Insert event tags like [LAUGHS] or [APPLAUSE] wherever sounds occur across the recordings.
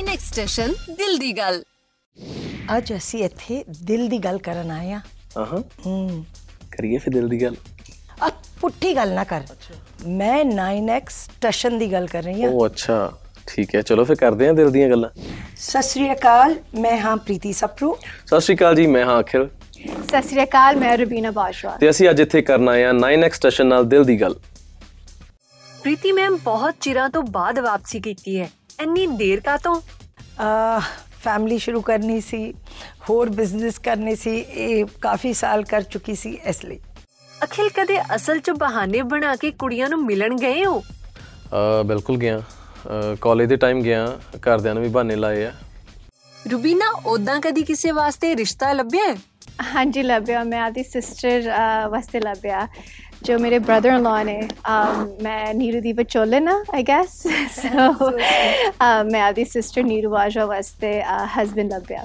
9x station ਦਿਲ ਦੀ ਗੱਲ ਅੱਜ ਅਸੀਂ ਇੱਥੇ ਦਿਲ ਦੀ ਗੱਲ ਕਰਨ ਆਏ ਆ ਹਾਂ ਹੂੰ ਕਰੀਏ ਫਿਰ ਦਿਲ ਦੀ ਗੱਲ ਆ ਪੁੱਠੀ ਗੱਲ ਨਾ ਕਰ ਮੈਂ 9x ਸਟੇਸ਼ਨ ਦੀ ਗੱਲ ਕਰ ਰਹੀ ਹਾਂ ਉਹ ਅੱਛਾ ਠੀਕ ਹੈ ਚਲੋ ਫਿਰ ਕਰਦੇ ਹਾਂ ਦਿਲ ਦੀਆਂ ਗੱਲਾਂ ਸਤਿ ਸ੍ਰੀ ਅਕਾਲ ਮੈਂ ਹਾਂ ਪ੍ਰੀਤੀ ਸਪਰੂ ਸਤਿ ਸ਼੍ਰੀ ਅਕਾਲ ਜੀ ਮੈਂ ਹਾਂ ਅਖਿਲ ਸਤਿ ਸ੍ਰੀ ਅਕਾਲ ਮੈਂ ਰੁਬੀਨਾ ਬਾਜਵਾ ਤੇ ਅਸੀਂ ਅੱਜ ਇੱਥੇ ਕਰਨ ਆਏ ਹਾਂ 9x ਸਟੇਸ਼ਨ ਨਾਲ ਦਿਲ ਦੀ ਗੱਲ ਪ੍ਰੀਤੀ ਮੈਮ ਬਹੁਤ ਚਿਰਾਂ ਤੋਂ ਬਾਅਦ ਵਾਪਸੀ ਕੀਤੀ ਹੈ ਇੰਨੀ ਦੇਰ ਕਾ ਤੋਂ ਆ ਫੈਮਿਲੀ ਸ਼ੁਰੂ ਕਰਨੀ ਸੀ ਹੋਰ ਬਿਜ਼ਨਸ ਕਰਨੇ ਸੀ ਇਹ ਕਾਫੀ ਸਾਲ ਕਰ ਚੁੱਕੀ ਸੀ ਇਸ ਲਈ। ਅਖਿਲ ਕਦੇ ਅਸਲ ਚ ਬਹਾਨੇ ਬਣਾ ਕੇ ਕੁੜੀਆਂ ਨੂੰ ਮਿਲਣ ਗਏ ਹੋ? ਅ, ਬਿਲਕੁਲ ਗਿਆ। ਕਾਲਜ ਦੇ ਟਾਈਮ ਗਿਆ ਘਰਦਿਆਂ ਨੇ ਵੀ ਬਹਾਨੇ ਲਾਏ ਆ। ਰੁਬੀਨਾ ਉਦਾਂ ਕਦੀ ਕਿਸੇ ਵਾਸਤੇ ਰਿਸ਼ਤਾ ਲੱਭਿਆ? ਹਾਂਜੀ ਲੱਭਿਆ। ਮੈਂ ਆਦੀ ਸਿਸਟਰ ਵਾਸਤੇ ਲੱਭਿਆ। ਜੋ ਮੇਰੇ ਬ੍ਰਦਰ ਇਨ ਲਾ ਨੇ um, ਮੈਂ ਨੀਰੂ ਦੀ ਵਿਚੋਲਨ ਆ ਆਈ ਗੈਸ ਸੋ ਮੈਂ ਆਦੀ ਸਿਸਟਰ ਨੀਰੂ ਬਾਜਵਾ ਵਾਸਤੇ ਹਸਬੰਡ ਲੱਭਿਆ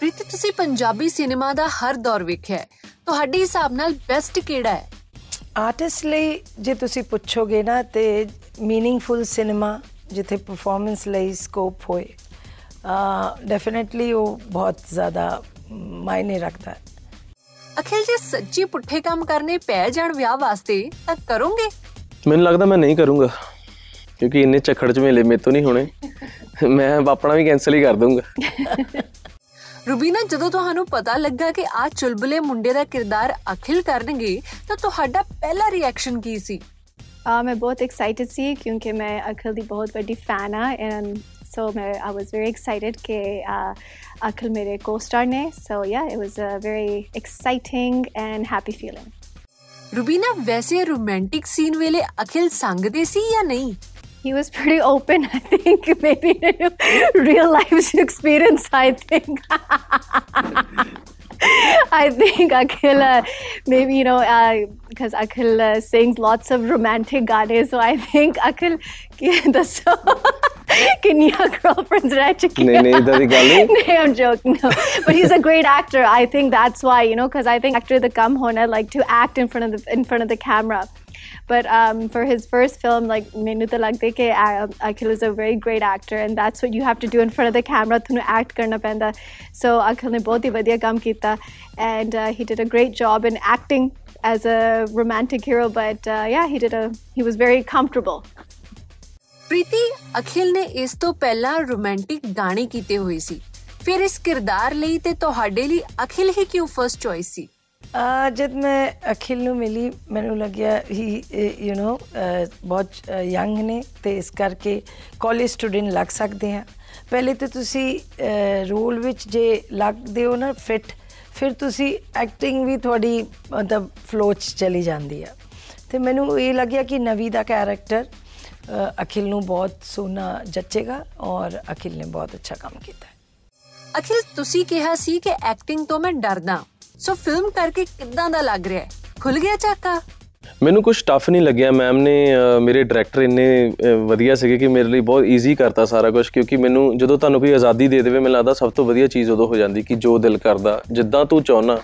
ਪ੍ਰੀਤੀ ਤੁਸੀਂ ਪੰਜਾਬੀ ਸਿਨੇਮਾ ਦਾ ਹਰ ਦੌਰ ਵੇਖਿਆ ਹੈ। ਤੁਹਾਡੇ ਹਿਸਾਬ ਨਾਲ ਬੈਸਟ ਕਿਹੜਾ ਹੈ? ਆਰਟਿਸਟ ਲਈ ਜੇ ਤੁਸੀਂ ਪੁੱਛੋਗੇ ਨਾ ਤੇ ਮੀਨਿੰਗਫੁਲ ਸਿਨੇਮਾ ਜਿੱਥੇ ਪਰਫਾਰਮੈਂਸ ਲਈ ਸਕੋਪ ਹੋਏ ਆ ਡੈਫੀਨਿਟਲੀ ਉਹ ਬਹੁਤ ਜ਼ਿਆਦਾ ਮਾਇਨੇ ਰੱਖਦਾ ਹੈ। ਅਖਿਲ ਜੇ ਸੱਚੀ ਪੁੱਠੇ ਕੰਮ ਕਰਨੇ ਪੈ ਜਾਣ ਵਿਆਹ ਵਾਸਤੇ ਤਾਂ ਕਰੋਗੇ? ਮੈਨੂੰ ਲੱਗਦਾ ਮੈਂ ਨਹੀਂ ਕਰੂੰਗਾ ਕਿਉਂਕਿ ਇੰਨੇ ਝਖੜ ਝਮੇਲੇ ਮੇਰੇ ਤੋਂ ਨਹੀਂ ਹੋਣੇ। ਮੈਂ ਆਪਣਾ ਵੀ ਕੈਨਸਲ ਹੀ ਕਰ ਦੂੰਗਾ ਰੁਬੀਨਾ ਜਦੋਂ ਤੁਹਾਨੂੰ ਪਤਾ ਲੱਗਾ ਕਿ ਆ ਚੁਲਬੁਲੇ ਮੁੰਡੇ ਦਾ ਕਿਰਦਾਰ ਅਖਿਲ ਕਰਨਗੇ ਤਾਂ ਤੁਹਾਡਾ ਪਹਿਲਾ ਰਿਐਕਸ਼ਨ ਕੀ ਸੀ? Uh, ਮੈਂ ਬਹੁਤ ਐਕਸਾਈਟਿਡ ਸੀ ਕਿਉਂਕਿ ਮੈਂ ਅਖਿਲ ਦੀ ਬਹੁਤ ਵੱਡੀ ਫੈਨ ਆ and So uh, I was very excited कि आखिर मेरे co-star So yeah, it was a very exciting and happy feeling. Rubina वैसे रोमांटिक सीन वेले अखिल सांगदे सी या नहीं? he was pretty open, [LAUGHS] I think, maybe [LAUGHS] real life experience, I think. [LAUGHS] I think Akhil, uh, maybe, you know, because uh, Akhil uh, sings lots of romantic ganes, so I think Akhil, the so. [LAUGHS] Kenya girlfriends reh chuki [LAUGHS] I'm joking. No. But he's a great actor. I think that's why, you know, cuz I think actor the kam hona like to act in front of the in front of the camera. But um, for his first film, like Menu to Lagde ke um, Akhil is a very great actor, and that's what you have to do in front of the camera. to act karna penda. So Akhil ne bahut hi badhiya kaam kita, and uh, he did a great job in acting as a romantic hero. But uh, yeah, he did a he was very comfortable Preeti, ਅਖਿਲ ਨੇ ਇਸ ਤੋਂ ਪਹਿਲਾਂ romantic ਗਾਣੇ ਕੀਤੇ ਹੋਏ ਸੀ। ਫਿਰ ਇਸ ਕਿਰਦਾਰ ਲਈ ਤੇ ਤੁਹਾਡੇ ਲਈ ਅਖਿਲ ਹੀ ਕਿਉਂ ਫਰਸਟ ਚੋਇਸ ਸੀ? ਆ ਜਦ ਮੈਂ ਅਖਿਲ ਨੂੰ ਮਿਲੀ, ਮੈਨੂੰ ਲੱਗਿਆ ਹੀ ਯੂ نو ਬਹੁਤ ਯੰਗ ਨੇ ਤੇ ਇਸ ਕਰਕੇ ਕਾਲਜ ਸਟੂਡੈਂਟ ਲੱਗ ਸਕਦੇ ਆ ਪਹਿਲੇ ਤੇ ਤੁਸੀਂ ਰੋਲ ਵਿੱਚ ਜੇ ਲੱਗਦੇ ਹੋ ਨਾ ਫਿਟ ਫਿਰ ਤੁਸੀਂ ਐਕਟਿੰਗ ਵੀ ਤੁਹਾਡੀ ਮਤਲਬ ਫਲੋ ਚ ਚਲੀ ਜਾਂਦੀ ਆ। ਤੇ ਮੈਨੂੰ ਇਹ ਲੱਗਿਆ ਕਿ ਨਵੀ ਦਾ ਕੈਰੈਕਟਰ ਅਖਿਲ ਨੂੰ ਬਹੁਤ ਸੋਹਣਾ ਜੱਚੇਗਾ ਔਰ ਅਖਿਲ ਨੇ ਬਹੁਤ ਅੱਛਾ ਕੰਮ ਕੀਤਾ ਅਖਿਲ ਤੁਸੀਂ ਕਿਹਾ ਸੀ ਕਿ ਐਕਟਿੰਗ ਤੋਂ ਮੈਂ ਡਰਦਾ ਸੋ ਫਿਲਮ ਕਰਕੇ ਕਿੱਦਾਂ ਦਾ ਲੱਗ ਰਿਹਾ ਹੈ ਖੁੱਲ ਗਿਆ ਚਾਕਾ ਮੈਨੂੰ ਕੁਝ ਟਫ ਨਹੀਂ ਲੱਗਿਆ ਮੈਮ ਨੇ ਮੇਰੇ ਡਾਇਰੈਕਟਰ ਇੰਨੇ ਵਧੀਆ ਸੀਗੇ ਕਿ ਮੇਰੇ ਲਈ ਬਹੁਤ ਈਜ਼ੀ ਕਰਤਾ ਸਾਰਾ ਕੁਝ ਕਿਉਂਕਿ ਮੈਨੂੰ ਜਦੋਂ ਤੁਹਾਨੂੰ ਕੋਈ ਆਜ਼ਾਦੀ ਦੇ ਦੇਵੇ ਮੈਨੂੰ ਲੱਗਦਾ ਸਭ ਤੋਂ ਵਧੀਆ ਚੀਜ਼ ਉਦੋਂ ਹੋ ਜਾਂਦੀ ਕਿ ਜੋ ਦਿਲ ਕਰਦਾ ਜਿੱਦਾਂ ਤੂੰ ਚਾਹਨਾ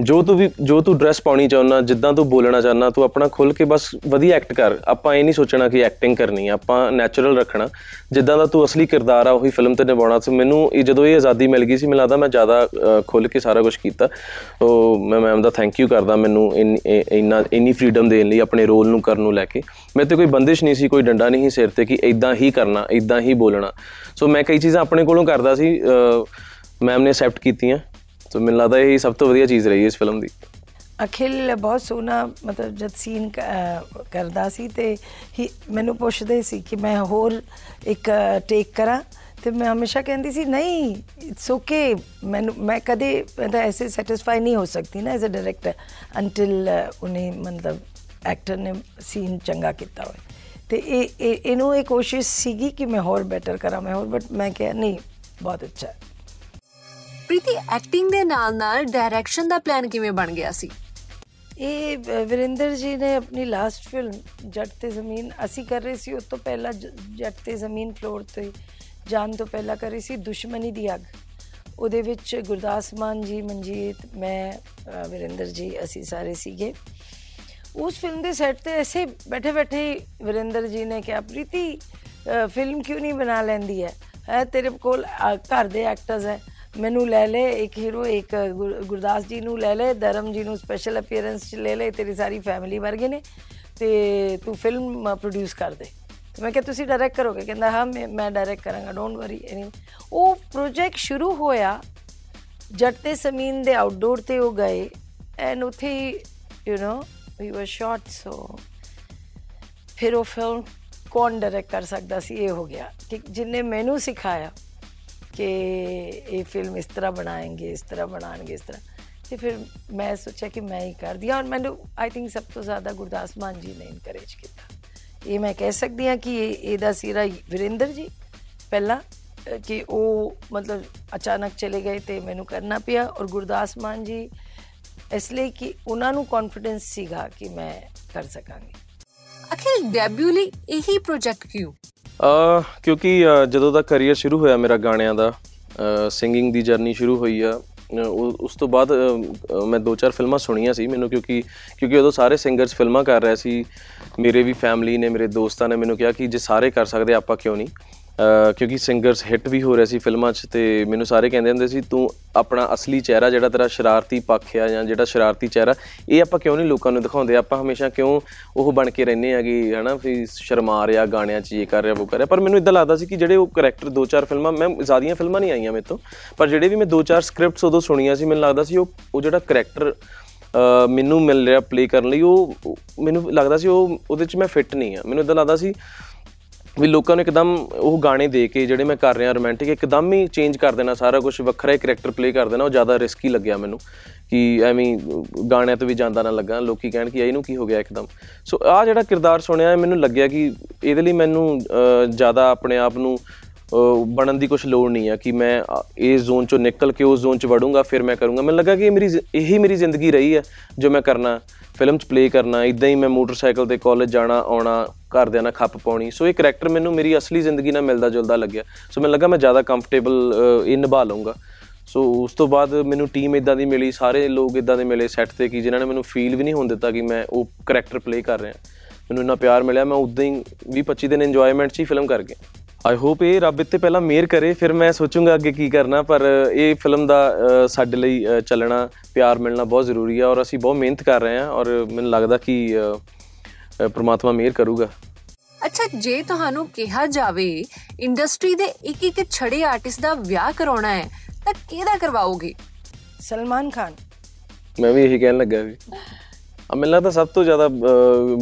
ਜੋ ਤੂੰ ਵੀ ਜੋ ਤੂੰ ਡਰੈਸ ਪਾਉਣੀ ਚਾਹਨਾ ਜਿੱਦਾਂ ਤੂੰ ਬੋਲਣਾ ਚਾਹਨਾ ਤੂੰ ਆਪਣਾ ਖੁੱਲ ਕੇ ਬਸ ਵਧੀਆ ਐਕਟ ਕਰ। ਆਪਾਂ ਇਹ ਨਹੀਂ ਸੋਚਣਾ ਕਿ ਐਕਟਿੰਗ ਕਰਨੀ ਆ ਆਪਾਂ ਨੈਚੁਰਲ ਰੱਖਣਾ। ਜਿੱਦਾਂ ਦਾ ਤੂੰ ਅਸਲੀ ਕਿਰਦਾਰ ਆ ਉਹੀ ਫਿਲਮ ਤੇ ਨਿਭਾਉਣਾ। ਸੀ ਮੈਨੂੰ ਇਹ ਜਦੋਂ ਇਹ ਆਜ਼ਾਦੀ ਮਿਲ ਗਈ ਸੀ ਮੈਨੂੰ ਲੱਗਦਾ ਮੈਂ ਜ਼ਿਆਦਾ ਅ, ਖੁੱਲ ਕੇ ਸਾਰਾ ਕੁਝ ਕੀਤਾ। ਉਹ ਮੈਂ ਮੈਮ ਦਾ ਥੈਂਕ ਯੂ ਕਰਦਾ ਮੈਨੂੰ ਇੰਨ- ਇ- ਇੰਨਾ ਇੰਨੀ ਫਰੀडम ਦੇਣ ਲਈ ਆਪਣੇ ਰੋਲ ਨੂੰ ਕਰਨ ਨੂੰ ਲੈ ਕੇ। ਮੇਰੇ ਤੇ ਕੋਈ ਬੰਦਿਸ਼ ਨਹੀਂ ਸੀ ਕੋਈ ਡੰਡਾ ਨਹੀਂ ਸੀ ਸਿਰ ਤੇ ਕਿ ਇਦਾਂ ਹੀ ਕਰਨਾ ਇਦਾਂ ਹੀ ਬੋਲਣਾ। ਸੋ ਮੈਂ ਕਈ ਚੀਜ਼ਾਂ ਆਪਣੇ ਕੋਲੋਂ ਕਰਦਾ ਸੀ ਮੈਮ ਨੇ ਅਸੈਪਟ ਕੀਤੀਆਂ। ਸੋ ਮੈਨੂੰ ਲੱਗਦਾ ਇਹ ਸਭ ਤੋਂ ਵਧੀਆ ਚੀਜ਼ ਰਹੀ ਇਸ ਫਿਲਮ ਦੀ ਅਖਿਲ ਬਹੁਤ ਸੋਹਣਾ ਮਤਲਬ ਜਦ ਸੀਨ ਕਰਦਾ ਸੀ ਤੇ ਹੀ ਮੈਨੂੰ ਪੁੱਛਦੇ ਸੀ ਕਿ ਮੈਂ ਹੋਰ ਇੱਕ ਟੇਕ ਕਰਾਂ ਤੇ ਮੈਂ ਹਮੇਸ਼ਾ ਕਹਿੰਦੀ ਸੀ ਨਹੀਂ ਇਟਸ ਓਕੇ ਮੈਨੂੰ ਮੈਂ ਕਦੇ ਮਤਲਬ ਐਸੇ ਸੈਟੀਸਫਾਈ ਨਹੀਂ ਹੋ ਸਕਦੀ ਨਾ ਐਜ਼ ਅ ਡਾਇਰੈਕਟਰ ਅੰਟਿਲ ਉਹਨੇ ਮਤਲਬ ਐਕਟਰ ਨੇ ਸੀਨ ਚੰਗਾ ਕੀਤਾ ਹੋਵੇ ਤੇ ਇਹ ਇਹ- ਇਹਨੂੰ ਇਹ ਕੋਸ਼ਿਸ਼ ਸੀਗੀ ਕਿ ਮੈਂ ਹੋਰ ਬੈਟਰ ਕਰਾਂ ਮੈਂ ਹੋਰ ਬਟ ਮੈਂ ਕਿਹਾ ਨਹੀਂ ਬਹੁਤ ਅੱਛਾ ਹੈ ਪ੍ਰੀਤੀ ਐਕਟਿੰਗ ਦੇ ਨਾਲ ਨਾਲ ਡਾਇਰੈਕਸ਼ਨ ਦਾ ਪਲਾਨ ਕਿਵੇਂ ਬਣ ਗਿਆ ਸੀ? ਇਹ ਅ, ਵਿਰਿੰਦਰ ਜੀ ਨੇ ਆਪਣੀ ਲਾਸਟ ਫਿਲਮ ਜੱਟ ਤੇ ਜ਼ਮੀਨ ਅਸੀਂ ਕਰ ਰਹੇ ਸੀ ਉਸ ਤੋਂ ਪਹਿਲਾਂ ਜ- ਜੱਟ ਤੇ ਜ਼ਮੀਨ ਫਲੋਰ ਤੇ ਜਾਣ ਤੋਂ ਪਹਿਲਾਂ ਕਰ ਰਹੀ ਸੀ ਦੁਸ਼ਮਣੀ ਦੀ ਅੱਗ। ਉਹਦੇ ਵਿੱਚ ਗੁਰਦਾਸ ਮਾਨ ਜੀ ਮਨਜੀਤ ਮੈਂ ਅ, ਵਿਰਿੰਦਰ ਜੀ ਅਸੀਂ ਸਾਰੇ ਸੀਗੇ। ਉਸ ਫਿਲਮ ਦੇ ਸੈੱਟ ਤੇ ਐਸੇ ਬੈਠੇ ਬੈਠੇ ਵਿਰਿੰਦਰ ਜੀ ਨੇ ਕਿਹਾ ਪ੍ਰੀਤੀ ਅ, ਫਿਲਮ ਕਿਉਂ ਨਹੀਂ ਬਣਾ ਲੈਂਦੀ ਹੈ? ਹੈ ਤੇਰੇ ਕੋਲ ਅ, ਘਰ ਦੇ ਐਕਟਰਸ ਹੈ ਮੈਨੂੰ ਲੈ ਲੈ, ਇੱਕ ਹੀਰੋ, ਇੱਕ ਗੁਰ- ਗੁਰਦਾਸ ਜੀ ਨੂੰ ਲੈ ਲੈ, ਧਰਮ ਜੀ ਨੂੰ ਸਪੈਸ਼ਲ ਅਪੀਅਰੈਂਸ ਚ ਲੈ ਲੈ, ਤੇਰੀ ਸਾਰੀ ਫੈਮਿਲੀ ਵਰਗੇ ਨੇ, ਤੇ ਤੂੰ ਫਿਲਮ ਪ੍ਰੋਡਿਊਸ ਕਰ ਦੇ। ਤੇ ਮੈਂ ਕਿਹਾ, ਤੁਸੀਂ ਡਾਇਰੈਕਟ ਕਰੋਗੇ? ਕਹਿੰਦਾ, ਹਾਂ, ਮੈਂ ਮੈਂ ਡਾਇਰੈਕਟ ਕਰਾਂਗਾ ਡੋਂਟ ਵਰੀ ਐਨੀ ਉਹ ਪ੍ਰੋਜੈਕਟ ਸ਼ੁਰੂ ਹੋਇਆ, ਜੱਟ ਤੇ ਜ਼ਮੀਨ ਦੇ ਆਊਟਡੋਰ ਤੇ ਉਹ ਗਏ ਐਂਡ ਉਥੇ ਯੂ نو ਵੀ ਵਰ ਸ਼ਾਟ ਸੋ ਫਿਰ ਉਹ ਫਿਲਮ ਕੌਣ ਡਾਇਰੈਕਟ ਕਰ ਸਕਦਾ ਸੀ, ਇਹ ਹੋ ਗਿਆ। ਕਿ ਜਿਨੇ ਮੈਨੂੰ ਸਿਖਾਇਆ ਕਿ ਇਹ ਫਿਲਮ ਇਸ ਤਰ੍ਹਾਂ ਬਣਾएंगे ਇਸ ਤਰ੍ਹਾਂ ਬਣਾਣਗੇ ਇਸ ਤਰ੍ਹਾਂ। ਤੇ ਫਿਰ ਮੈਂ ਸੋਚਿਆ ਕਿ ਮੈਂ ਹੀ ਕਰ ਦਿਆਂ ਔਰ ਮੈਨੂੰ ਆਈ ਥਿੰਕ ਸਭ ਤੋਂ ਜ਼ਿਆਦਾ ਗੁਰਦਾਸ ਮਾਨ ਜੀ ਨੇ ਇਨਕਰੇਜ ਕੀਤਾ। ਇਹ ਮੈਂ ਕਹਿ ਸਕਦੀ ਹਾਂ ਕਿ ਇਹ ਇਹਦਾ ਸਿਰਾ ਵਿਰਿੰਦਰ ਜੀ ਪਹਿਲਾਂ ਅ, ਕਿ ਉਹ ਮਤਲਬ ਅਚਾਨਕ ਚਲੇ ਗਏ ਤੇ ਮੈਨੂੰ ਕਰਨਾ ਪਿਆ। ਔਰ ਗੁਰਦਾਸ ਮਾਨ ਜੀ ਇਸ ਲਈ ਕਿ ਉਹਨਾਂ ਨੂੰ ਕੌਨਫੀਡੈਂਸ ਸੀਗਾ ਕਿ ਮੈਂ ਕਰ ਸਕਾਂਗੀ। ਅਖਿਲ ਡੈਬਿਊ ਲਈ ਇਹੀ ਪ੍ਰੋਜੈਕਟ ਕਿਉਂ? ਅ ਕਿਉਂਕਿ ਅ, ਜਦੋਂ ਦਾ ਕੈਰੀਅਰ ਸ਼ੁਰੂ ਹੋਇਆ ਮੇਰਾ ਗਾਣਿਆਂ ਦਾ ਸਿੰਗਿੰਗ ਦੀ ਜਰਨੀ ਸ਼ੁਰੂ ਹੋਈ ਆ ਅ, ਉਹ- ਉਸ ਤੋਂ ਬਾਅਦ ਅ, ਅ, ਮੈਂ ਦੋ ਚਾਰ ਫਿਲਮਾਂ ਸੁਣੀਆਂ ਸੀ ਮੈਨੂੰ ਕਿਉਂਕਿ ਕਿਉਂਕਿ ਉਦੋਂ ਸਾਰੇ ਸਿੰਗਰਸ ਫਿਲਮਾਂ ਕਰ ਰਹੇ ਸੀ ਮੇਰੇ ਵੀ ਫੈਮਿਲੀ ਨੇ ਮੇਰੇ ਦੋਸਤਾਂ ਨੇ ਮੈਨੂੰ ਕਿਹਾ ਕਿ ਜੇ ਸਾਰੇ ਕਰ ਸਕਦੇ ਆਪਾਂ ਕਿਉਂ ਨਹੀਂ? ਅ, ਕਿਉਂਕਿ ਸਿੰਗਰਸ ਹਿੱਟ ਵੀ ਹੋ ਰਹੇ ਸੀ ਫਿਲਮਾਂ 'ਚ ਤੇ ਮੈਨੂੰ ਸਾਰੇ ਕਹਿੰਦੇ ਹੁੰਦੇ ਸੀ, ਤੂੰ ਆਪਣਾ ਅਸਲੀ ਚਿਹਰਾ ਜਿਹੜਾ ਤੇਰਾ ਸ਼ਰਾਰਤੀ ਪੱਖ ਆ ਜਾਂ ਜਿਹੜਾ ਸ਼ਰਾਰਤੀ ਚਿਹਰਾ, ਇਹ ਆਪਾਂ ਕਿਉਂ ਨਹੀਂ ਲੋਕਾਂ ਨੂੰ ਦਿਖਾਉਂਦੇ? ਆਪਾਂ ਹਮੇਸ਼ਾ ਕਿਉਂ ਉਹ ਬਣ ਕੇ ਰਹਿੰਦੇ ਆਗੇ ਹਨਾ ਵੀ ਸ਼ਰਮਾ ਰਿਹਾ, ਗਾਣਿਆਂ 'ਚ ਇਹ ਕਰ ਰਿਹਾ, ਉਹ ਕਰ ਰਿਹਾ? ਪਰ ਮੈਨੂੰ ਇਦਾਂ ਲੱਗਦਾ ਸੀ ਕਿ ਜਿਹੜੇ ਉਹ ਕਰੈਕਟਰ ਦੋ ਚਾਰ ਫਿਲਮਾਂ, ਮੈਂ ਜ਼ਿਆਦੀਆਂ ਫਿਲਮਾਂ ਨਹੀਂ ਆਈਆਂ ਮੇਰੇ ਤੋਂ, ਪਰ ਜਿਹੜੇ ਵੀ ਮੈਂ ਦੋ ਚਾਰ ਸਕ੍ਰਿਪਟਸ ਉਦੋਂ ਸੁਣੀਆਂ ਸੀ, ਮੈਨੂੰ ਲੱਗਦਾ ਸੀ ਉਹ ਉਹ ਜਿਹੜਾ ਕਰੈਕਟਰ ਮੈਨੂੰ ਮਿਲ ਰਿਹਾ ਪਲੇ ਕਰਨ ਲਈ, ਉਹ, ਉਹ- ਮੈਨੂੰ ਲੱਗਦਾ ਸੀ ਉਹ, ਉਹਦੇ 'ਚ ਮੈਂ ਫਿੱਟ ਨਹੀਂ ਆ। ਮੈਨੂੰ ਇਦਾਂ ਲੱਗਦਾ ਸੀ ਵੀ ਲੋਕਾਂ ਨੂੰ ਇੱਕਦਮ ਉਹ ਗਾਣੇ ਦੇ ਕੇ ਜਿਹੜੇ ਮੈਂ ਕਰ ਰਿਹਾ ਰੋਮਾਂਟਿਕ ਇੱਕਦਮ ਹੀ ਚੇਂਜ ਕਰ ਦੇਣਾ ਸਾਰਾ ਕੁਝ ਵੱਖਰਾ ਹੀ ਕਰੈਕਟਰ ਪਲੇ ਕਰ ਦੇਣਾ ਉਹ ਜ਼ਿਆਦਾ ਰਿਸਕੀ ਲੱਗਿਆ ਮੈਨੂੰ ਕਿ ਐਵੇਂ ਹੀ ਗਾਣਿਆਂ ਤੋਂ ਵੀ ਜਾਂਦਾ ਨਾ ਲੱਗਾ ਲੋਕੀ ਕਹਿਣ ਕਿ ਇਹਨੂੰ ਕੀ ਹੋ ਗਿਆ ਇੱਕਦਮ। ਸੋ ਆ ਜਿਹੜਾ ਕਿਰਦਾਰ ਸੁਣਿਆ ਮੈਨੂੰ ਲੱਗਿਆ ਕਿ ਇਹਦੇ ਲਈ ਮੈਨੂੰ ਅਹ, ਜ਼ਿਆਦਾ ਆਪਣੇ ਆਪ ਨੂੰ ਅਹ, ਬਣਨ ਦੀ ਕੁਝ ਲੋੜ ਨਹੀਂ ਆ ਕਿ ਮੈਂ ਅ, ਇਸ ਜ਼ੋਨ ਚੋਂ ਨਿਕਲ ਕੇ ਉਸ ਜ਼ੋਨ ਚ ਵੜੂੰਗਾ ਫਿਰ ਮੈਂ ਕਰੂੰਗਾ। ਮੈਨੂੰ ਲੱਗਾ ਕਿ ਇਹ ਮੇਰੀ ਜ਼ਿ- ਇਹੀ ਮੇਰੀ ਜ਼ਿੰਦਗੀ ਰਹੀ ਹੈ ਜੋ ਮੈਂ ਕਰਨਾ ਫਿਲਮ ਚ ਪਲੇ ਕਰਨਾ ਇਦਾਂ ਹੀ ਮੈਂ ਮੋਟਰਸਾਈਕਲ ਤੇ ਕਾਲਜ ਜਾਣਾ ਆਉਣਾ ਘਰਦਿਆਂ ਨਾਲ ਖੱਪ ਪਾਉਣੀ। ਸੋ ਇਹ ਕਰੈਕਟਰ ਮੈਨੂੰ ਮੇਰੀ ਅਸਲੀ ਜ਼ਿੰਦਗੀ ਨਾਲ ਮਿਲਦਾ ਜੁਲਦਾ ਲੱਗਿਆ। ਸੋ ਮੈਨੂੰ ਲੱਗਾ ਮੈਂ ਜ਼ਿਆਦਾ ਕੰਫਰਟੇਬਲ ਇਹ ਨਿਭਾ ਲਵਾਂਗਾ ਸੋ ਉਸ ਤੋਂ ਬਾਅਦ ਮੈਨੂੰ ਟੀਮ ਇਦਾਂ ਦੀ ਮਿਲੀ ਸਾਰੇ ਲੋਕ ਇਦਾਂ ਦੇ ਮਿਲੇ ਸੈੱਟ ਤੇ ਕਿ ਜਿਨ੍ਹਾਂ ਨੇ ਮੈਨੂੰ ਫੀਲ ਵੀ ਨਹੀਂ ਹੋਣ ਦਿੱਤਾ ਕਿ ਮੈਂ ਉਹ ਕਰੈਕਟਰ ਪਲੇ ਕਰ ਰਿਹਾ। ਮੈਨੂੰ ਇੰਨਾ ਪਿਆਰ ਮਿਲਿਆ ਮੈਂ ਉਦਾਂ ਹੀ 20 25 ਦਿਨ ਇੰਜੋਇਮੈਂਟ 'ਚ ਹੀ ਫਿਲਮ ਕਰ ਗਿਆ। ਆਈ ਹੋਪ ਇਹ ਰੱਬ ਇੱਥੇ ਪਹਿਲਾਂ ਮਿਹਰ ਕਰੇ ਫਿਰ ਮੈਂ ਸੋਚੂੰਗਾ ਅੱਗੇ ਕੀ ਕਰਨਾ ਪਰ ਇਹ ਫਿਲਮ ਦਾ ਅ, ਸਾਡੇ ਲਈ ਅ, ਚੱਲਣਾ ਪਿਆਰ ਮਿਲਣਾ ਬਹੁਤ ਜ਼ਰੂਰੀ ਹੈ ਔਰ ਅਸੀਂ ਬਹੁਤ ਮਿਹਨਤ ਕਰ ਰਹੇ ਹਾਂ ਔਰ ਮੈਨੂੰ ਲੱਗਦਾ ਕਿ ਅ, ਅ, ਪ੍ਰਮਾਤਮਾ ਮਿਹਰ ਕਰੂਗਾ। ਅੱਛਾ ਜੇ ਤੁਹਾਨੂੰ ਕਿਹਾ ਜਾਵੇ ਇੰਡਸਟਰੀ ਦੇ ਇੱਕ ਇੱਕ ਛੜੇ ਆਰਟਿਸਟ ਦਾ ਵਿਆਹ ਕਰਾਉਣਾ ਹੈ ਤਾਂ ਕਿਹਦਾ ਕਰਵਾਓਗੇ? ਸਲਮਾਨ ਖਾਨ। ਮੈਂ ਵੀ ਇਹੀ ਕਹਿਣ ਲੱਗਾ ਵੀ। ਆ ਮੈਨੂੰ ਲੱਗਦਾ ਸਭ ਤੋਂ ਜ਼ਿਆਦਾ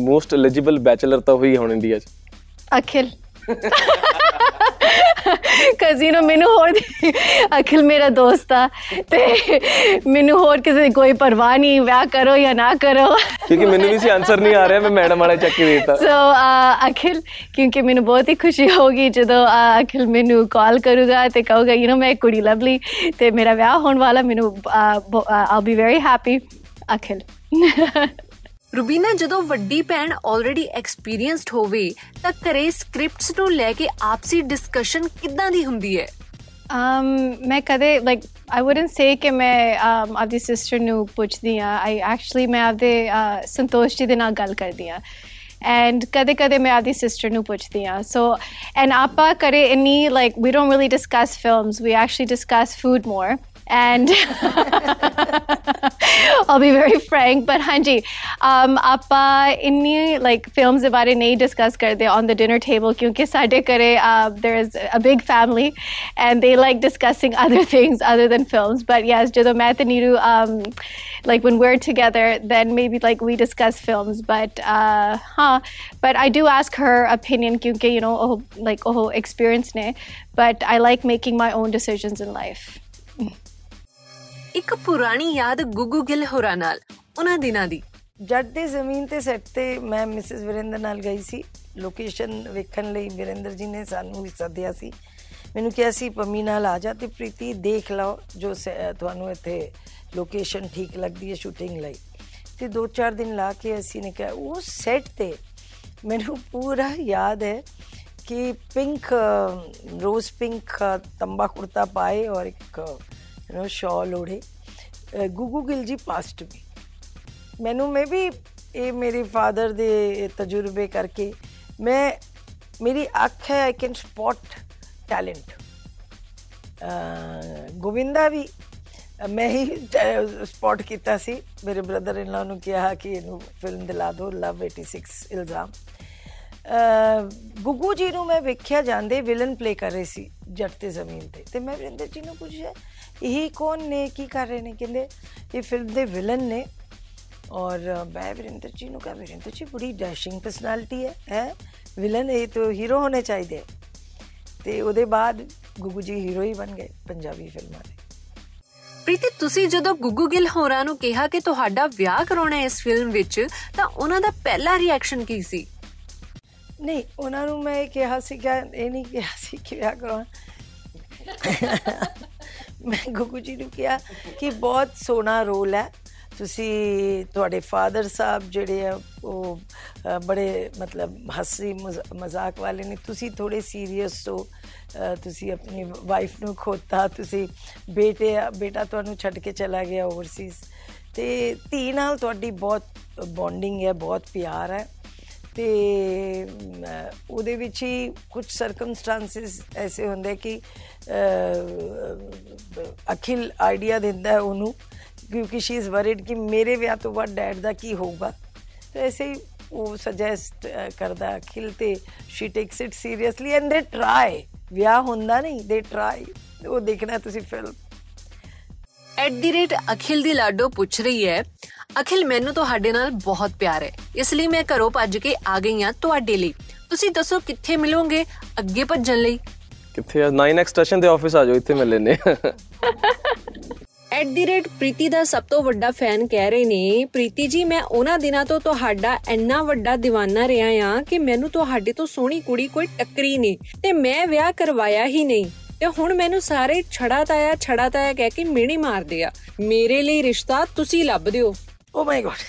ਮੋਸਟ ਐਲੀਜੀਬਲ ਬੈਚਲਰ ਤਾਂ ਉਹੀ ਹੁਣ ਇੰਡੀਆ 'ਚ। Akhil. You know ਮੈਨੂੰ ਹੋਰ ਅਖਿਲ ਮੇਰਾ ਦੋਸਤ ਆ ਤੇ ਮੈਨੂੰ ਹੋਰ ਕਿਸੇ ਦੀ ਕੋਈ ਪਰਵਾਹ ਨਹੀਂ ਵਿਆਹ ਕਰੋ ਜਾਂ ਨਾ ਕਰੋ। ਕਿਉਂਕਿ ਮੈਨੂੰ ਵੀ ਸੀ ਆਨਸਰ ਨਹੀਂ ਆ ਰਿਹਾ ਮੈਂ ਮੈਡਮ ਵਾਲਾ ਚੱਕ ਕੇ ਦੇਤਾ ਸੋ ਅਖਿਲ ਕਿਉਂਕਿ ਮੈਨੂੰ ਬਹੁਤ ਹੀ ਖੁਸ਼ੀ ਹੋਗੀ ਜਦੋਂ ਅਖਿਲ ਮੈਨੂੰ ਕਾਲ ਕਰੂਗਾ ਤੇ ਕਹੂਗਾ ਯੂ نو ਮੈਂ ਕੁੜੀ ਲੱਭ ਲਈ ਤੇ ਮੇਰਾ ਵਿਆਹ ਹੋਣ ਵਾਲਾ ਮੈਨੂੰ all be very happy Akhil. Rubina ਜਦੋਂ ਵੱਡੀ ਭੈਣ ਆਲਰੇਡੀ ਐਕਸਪੀਰੀਅੰਸਡ ਹੋਵੇ ਤਾਂ ਘਰੇ ਸਕ੍ਰਿਪਟਸ ਨੂੰ ਲੈ ਕੇ ਆਪਸੀ ਡਿਸਕਸ਼ਨ ਕਿੱਦਾਂ ਦੀ ਹੁੰਦੀ ਹੈ? Um, ਮੈਂ ਕਦੇ like I wouldn't say ਕਿ ਮੈਂ um, ਆਪਦੀ ਸਿਸਟਰ ਨੂੰ ਪੁੱਛਦੀ ਆ I actually ਮੈਂ ਆਪਦੇ uh, ਸੰਤੋਸ਼ ਜੀ ਦੇ ਨਾਲ ਗੱਲ ਕਰਦੀ ਆ ਐਂਡ ਕਦੇ ਕਦੇ ਮੈਂ ਆਪਦੀ ਸਿਸਟਰ ਨੂੰ ਪੁੱਛਦੀ ਆ ਸੋ ਐਂਡ ਆਪਾਂ ਕਰੇ ਇੰਨੀ like we don't really discuss films. We actually discuss food more. and [LAUGHS] I'll be very frank but hanji um aap inni like films about bare nahi discuss karde on the dinner table kyunki sade kare uh, there is a big family and they like discussing [LAUGHS] other things other than films. But yes jadon main te neeru um like when we're together then maybe like we discuss films. But uh huh. But I do ask her opinion kyunki you know oh, like oh experience ne. But I like making my own decisions in life. [LAUGHS] ਇੱਕ ਪੁਰਾਣੀ ਯਾਦ ਗੁੱਗੂ ਗਿੱਲ ਹੋਰਾਂ ਨਾਲ, ਉਹਨਾਂ ਦਿਨਾਂ ਦੀ। ਜੱਟ ਦੇ ਜ਼ਮੀਨ ਤੇ ਸੈੱਟ ਤੇ ਮੈਂ ਮਿਸਿਸ ਵਿਰਿੰਦਰ ਨਾਲ ਗਈ ਸੀ। ਲੋਕੇਸ਼ਨ ਵੇਖਣ ਲਈ ਵਿਰਿੰਦਰ ਜੀ ਨੇ ਸਾਨੂੰ ਵੀ ਸੱਦਿਆ ਸੀ। ਮੈਨੂੰ ਕਿਹਾ ਸੀ, ਪੰਮੀ ਨਾਲ ਆ ਜਾ ਤੇ ਪ੍ਰੀਤੀ, ਦੇਖ ਲਓ ਜੋ ਸ- ਤੁਹਾਨੂੰ ਇੱਥੇ ਲੋਕੇਸ਼ਨ ਠੀਕ ਲੱਗਦੀ ਹੈ ਸ਼ੂਟਿੰਗ ਲਈ। ਤੇ ਦੋ ਚਾਰ ਦਿਨ ਲਾ ਕੇ ਅਸੀਂ ਨੇ ਕਿਹਾ, ਉਹ ਸੈੱਟ ਤੇ ਮੈਨੂੰ ਪੂਰਾ ਯਾਦ ਹੈ ਕਿ ਪਿੰਕ ਰੋਜ਼ ਪਿੰਕ ਤੰਬਾ ਕੁੜਤਾ ਪਾਏ ਔਰ ਇੱਕ ਯੂ نو ਸ਼ਾਲ ओढ़े ਗੁੱਗੂ ਗਿੱਲ ਜੀ ਪਾਸਟ ਵੀ ਮੈਨੂੰ ਮੈਂ ਵੀ ਇਹ ਮੇਰੇ ਫਾਦਰ ਦੇ ਤਜਰਬੇ ਕਰਕੇ ਮੈਂ ਮੇਰੀ ਅੱਖ ਹੈ ਆਈ ਕੈਨ ਸਪੌਟ ਟੈਲੈਂਟ ਅਹ ਗੋਵਿੰਦਾ ਵੀ ਅਹ ਮੈਂ ਹੀ ਸਪੌਟ ਕੀਤਾ ਸੀ ਮੇਰੇ ਬ੍ਰਦਰ ਇਨ ਲਾ ਨੂੰ ਕਿਹਾ ਕਿ ਇਹਨੂੰ ਫਿਲਮ ਦਿਲਾ ਦਿਓ ਲਵ 86 ਇਲਜ਼ਾਮ ਅਹ ਗੁੱਗੂ ਜੀ ਨੂੰ ਮੈਂ ਵੇਖਿਆ ਜਾਂਦੇ ਵਿਲਨ ਪਲੇ ਕਰ ਰਹੇ ਸੀ ਜੱਟ ਤੇ ਜ਼ਮੀਨ ਤੇ ਤੇ ਮੈਂ ਵਰਿੰਦਰ ਜੀ ਨੂੰ ਪੁੱਛਿਆ ਇਹ ਕੌਣ ਨੇ ਕੀ ਕਰ ਰਹੇ ਨੇ? ਕਹਿੰਦੇ ਇਹ ਫਿਲਮ ਦੇ ਵਿਲਨ ਨੇ। ਔਰ ਮੈਂ ਵਿਰਿੰਦਰ ਜੀ ਨੂੰ ਕਹਾ ਵਿਰਿੰਦਰ ਜੀ ਬੜੀ ਡੈਸ਼ਿੰਗ ਪਰਸਨੈਲਿਟੀ ਹੈ ਹੈ? ਵਿਲਨ ਇਹ ਤਾਂ ਹੀਰੋ ਹੋਣੇ ਚਾਹੀਦੇ ਤੇ ਉਹਦੇ ਬਾਅਦ ਗੁੱਗੂ ਜੀ ਹੀਰੋ ਹੀ ਬਣ ਗਏ ਪੰਜਾਬੀ ਫਿਲਮਾਂ ਦੇ। ਪ੍ਰੀਤੀ ਤੁਸੀਂ ਜਦੋਂ ਗੁੱਗੂ ਗਿੱਲ ਹੋਰਾਂ ਨੂੰ ਕਿਹਾ ਕਿ ਤੁਹਾਡਾ ਵਿਆਹ ਕਰਾਉਣਾ ਹੈ ਇਸ ਫਿਲਮ ਵਿੱਚ ਤਾਂ ਉਹਨਾਂ ਦਾ ਪਹਿਲਾ ਰਿਐਕਸ਼ਨ ਕੀ ਸੀ? ਨਹੀਂ ਉਹਨਾਂ ਨੂੰ ਮੈਂ ਇਹ ਕਿਹਾ ਸੀ ਕਿ ਇਹ ਨਹੀਂ ਕਿਹਾ ਸੀ ਕਿ ਵਿਆਹ ਕਰਾਉਣਾ। ਮੈਂ ਗੁੱਗੂ ਜੀ ਨੂੰ ਕਿਹਾ ਕਿ ਬਹੁਤ ਸੋਹਣਾ ਰੋਲ ਹੈ। ਤੁਸੀਂ ਤੁਹਾਡੇ ਫਾਦਰ ਸਾਹਿਬ ਜਿਹੜੇ ਆ ਉਹ ਅ, ਬੜੇ ਮਤਲਬ ਹੱਸੀ ਮਜ਼- ਮਜ਼ਾਕ ਵਾਲੇ ਨੇ। ਤੁਸੀਂ ਥੋੜੇ ਸੀਰੀਅਸ ਹੋ। ਅ, ਤੁਸੀਂ ਆਪਣੀ ਵਾਈਫ ਨੂੰ ਖੋਤਾ। ਤੁਸੀਂ ਬੇਟੇ ਬੇਟਾ ਤੁਹਾਨੂੰ ਛੱਡ ਕੇ ਚਲਾ ਗਿਆ ਓਵਰਸੀਜ਼ ਤੇ ਧੀ ਨਾਲ ਤੁਹਾਡੀ ਬਹੁਤ ਬੌਂਡਿੰਗ ਹੈ ਬਹੁਤ ਪਿਆਰ ਹੈ। ਤੇ ਮ, ਉਹਦੇ ਵਿੱਚ ਹੀ ਕੁਝ ਸਰਕਮਸਟੈਂਸਸ ਐਸੇ ਹੁੰਦੇ ਕਿ ਅ, ਅਖਿਲ ਆਈਡੀਆ ਦਿੰਦਾ ਹੈ ਉਹਨੂੰ ਕਿਉਂਕਿ ਸ਼ੀ ਇਜ਼ ਵਰਿਡ ਕਿ ਮੇਰੇ ਵਿਆਹ ਤੋਂ ਬਾਅਦ ਡੈਡ ਦਾ ਕੀ ਹੋਊਗਾ। ਤੇ ਐਸੇ ਹੀ ਉਹ ਸੁਜੈਸਟ ਕਰਦਾ ਅਖਿਲ ਤੇ she takes it seriously and they try ਵਿਆਹ ਹੁੰਦਾ ਨਹੀਂ ਦੇ ਟਰਾਈ ਉਹ ਦੇਖਣਾ ਤੁਸੀਂ film at the rate Akhil ਦੀ ਲਾਡੋ ਪੁੱਛ ਰਹੀ ਹੈ ਅਖਿਲ ਮੈਨੂੰ ਤੁਹਾਡੇ ਨਾਲ ਬਹੁਤ ਪਿਆਰ ਹੈ। ਇਸ ਲਈ ਮੈਂ ਘਰੋਂ ਭੱਜ ਕੇ ਆ ਗਈ ਹਾਂ ਤੁਹਾਡੇ ਲਈ। ਤੁਸੀਂ ਦੱਸੋ ਕਿੱਥੇ ਮਿਲੋਗੇ ਅੱਗੇ ਭੱਜਣ ਲਈ? ਕਿੱਥੇ ਆ? 9x ਸਟੇਸ਼ਨ ਦੇ ਆਫਿਸ ਆ ਜਾਓ ਇੱਥੇ ਮਿਲ ਲੈਨੇ ਐਟ ਦੀ ਰੇਟ ਪ੍ਰੀਤੀ ਦਾ ਸਭ ਤੋਂ ਵੱਡਾ ਫੈਨ ਕਹਿ ਰਹੇ ਨੇ ਪ੍ਰੀਤੀ ਜੀ ਮੈਂ ਉਹਨਾਂ ਦਿਨਾਂ ਤੋਂ ਤੁਹਾਡਾ ਇੰਨਾ ਵੱਡਾ دیਵਾਨਾ ਰਿਹਾ ਆ ਕਿ ਮੈਨੂੰ ਤੁਹਾਡੇ ਤੋਂ ਸੋਹਣੀ ਕੁੜੀ ਕੋਈ ਟੱਕਰੀ ਨਹੀਂ ਤੇ ਮੈਂ ਵਿਆਹ ਕਰਵਾਇਆ ਹੀ ਨਹੀਂ। ਤੇ ਹੁਣ ਮੈਨੂੰ ਸਾਰੇ ਛੜਾ ਤਾਇਆ ਛੜਾ ਤਾਇਆ ਕਹਿ ਕੇ ਮਿਹਣੀ ਮਾਰਦੇ ਆ। ਮੇਰੇ ਲਈ ਰਿਸ਼ਤਾ ਤੁਸੀਂ ਲੱਭ ਦਿਓ। Oh my god.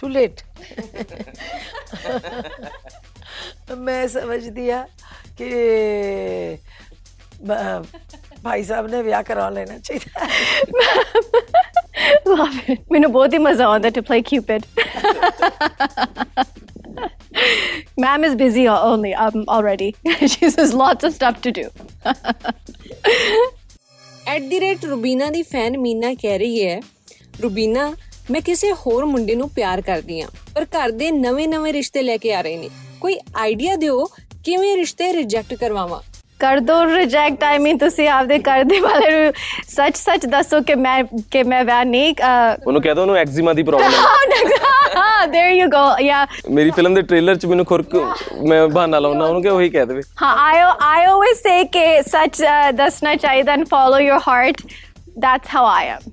Too late. ਮੈਂ ਸਮਝਦੀ ਆ ਕਿ ਬ- ਭਾਈ ਸਾਹਿਬ ਨੇ ਵਿਆਹ ਕਰਾ ਲੈਣਾ ਚਾਹੀਦਾ Love it. ਮੈਨੂੰ ਬਹੁਤ ਹੀ ਮਜ਼ਾ ਆਉਂਦਾ play Cupid. Ma'am is busy al- only um, already. she has lots of stuff to do. At the rate Rubina the fan Meena ਕਹਿ ਰਹੀ ਹੈ ਰੁਬੀਨਾ ਮੈਂ ਕਿਸੇ ਹੋਰ ਮੁੰਡੇ ਨੂੰ ਪਿਆਰ ਕਰਦੀ ਆ ਪਰ ਘਰ ਦੇ ਨਵੇਂ-ਨਵੇਂ ਰਿਸ਼ਤੇ ਲੈ ਕੇ ਆ ਰਹੇ ਨੇ। ਕੋਈ ਆਈਡੀਆ ਦਿਓ ਕਿਵੇਂ ਰਿਸ਼ਤੇ ਰਿਜੈਕਟ ਕਰਵਾਵਾਂ? ਕਰ ਦੋ ਰਿਜੈਕਟ ਆਈ ਮੀਨ ਤੁਸੀਂ ਆਪਦੇ ਕਰਦੇ ਵਾਲੇ ਨੂੰ ਸੱਚ ਸੱਚ ਦੱਸੋ ਕਿ ਮੈਂ ਕਿ ਮੈਂ ਵਿਆਹ ਨਹੀਂ ਉਹਨੂੰ ਕਹਿ ਦੋ ਉਹਨੂੰ ਐਗਜ਼ੀਮਾ ਦੀ ਪ੍ਰੋਬਲਮ ਹੈ। ਹਾਂ there you go yeah ਮੇਰੀ ਫਿਲਮ ਦੇ ਟ੍ਰੇਲਰ 'ਚ ਮੈਨੂੰ ਖੁਰਕ ਮੈਂ ਬਹਾਨਾ ਲਾਉਣਾ ਉਹਨੂੰ ਕਿ ਉਹੀ ਕਹਿ ਦੇਵੇ। ਹਾਂ I I always say ਕਿ ਸੱਚ ਦੱਸਣਾ ਚਾਹੀਦਾ and follow your heart that's how I am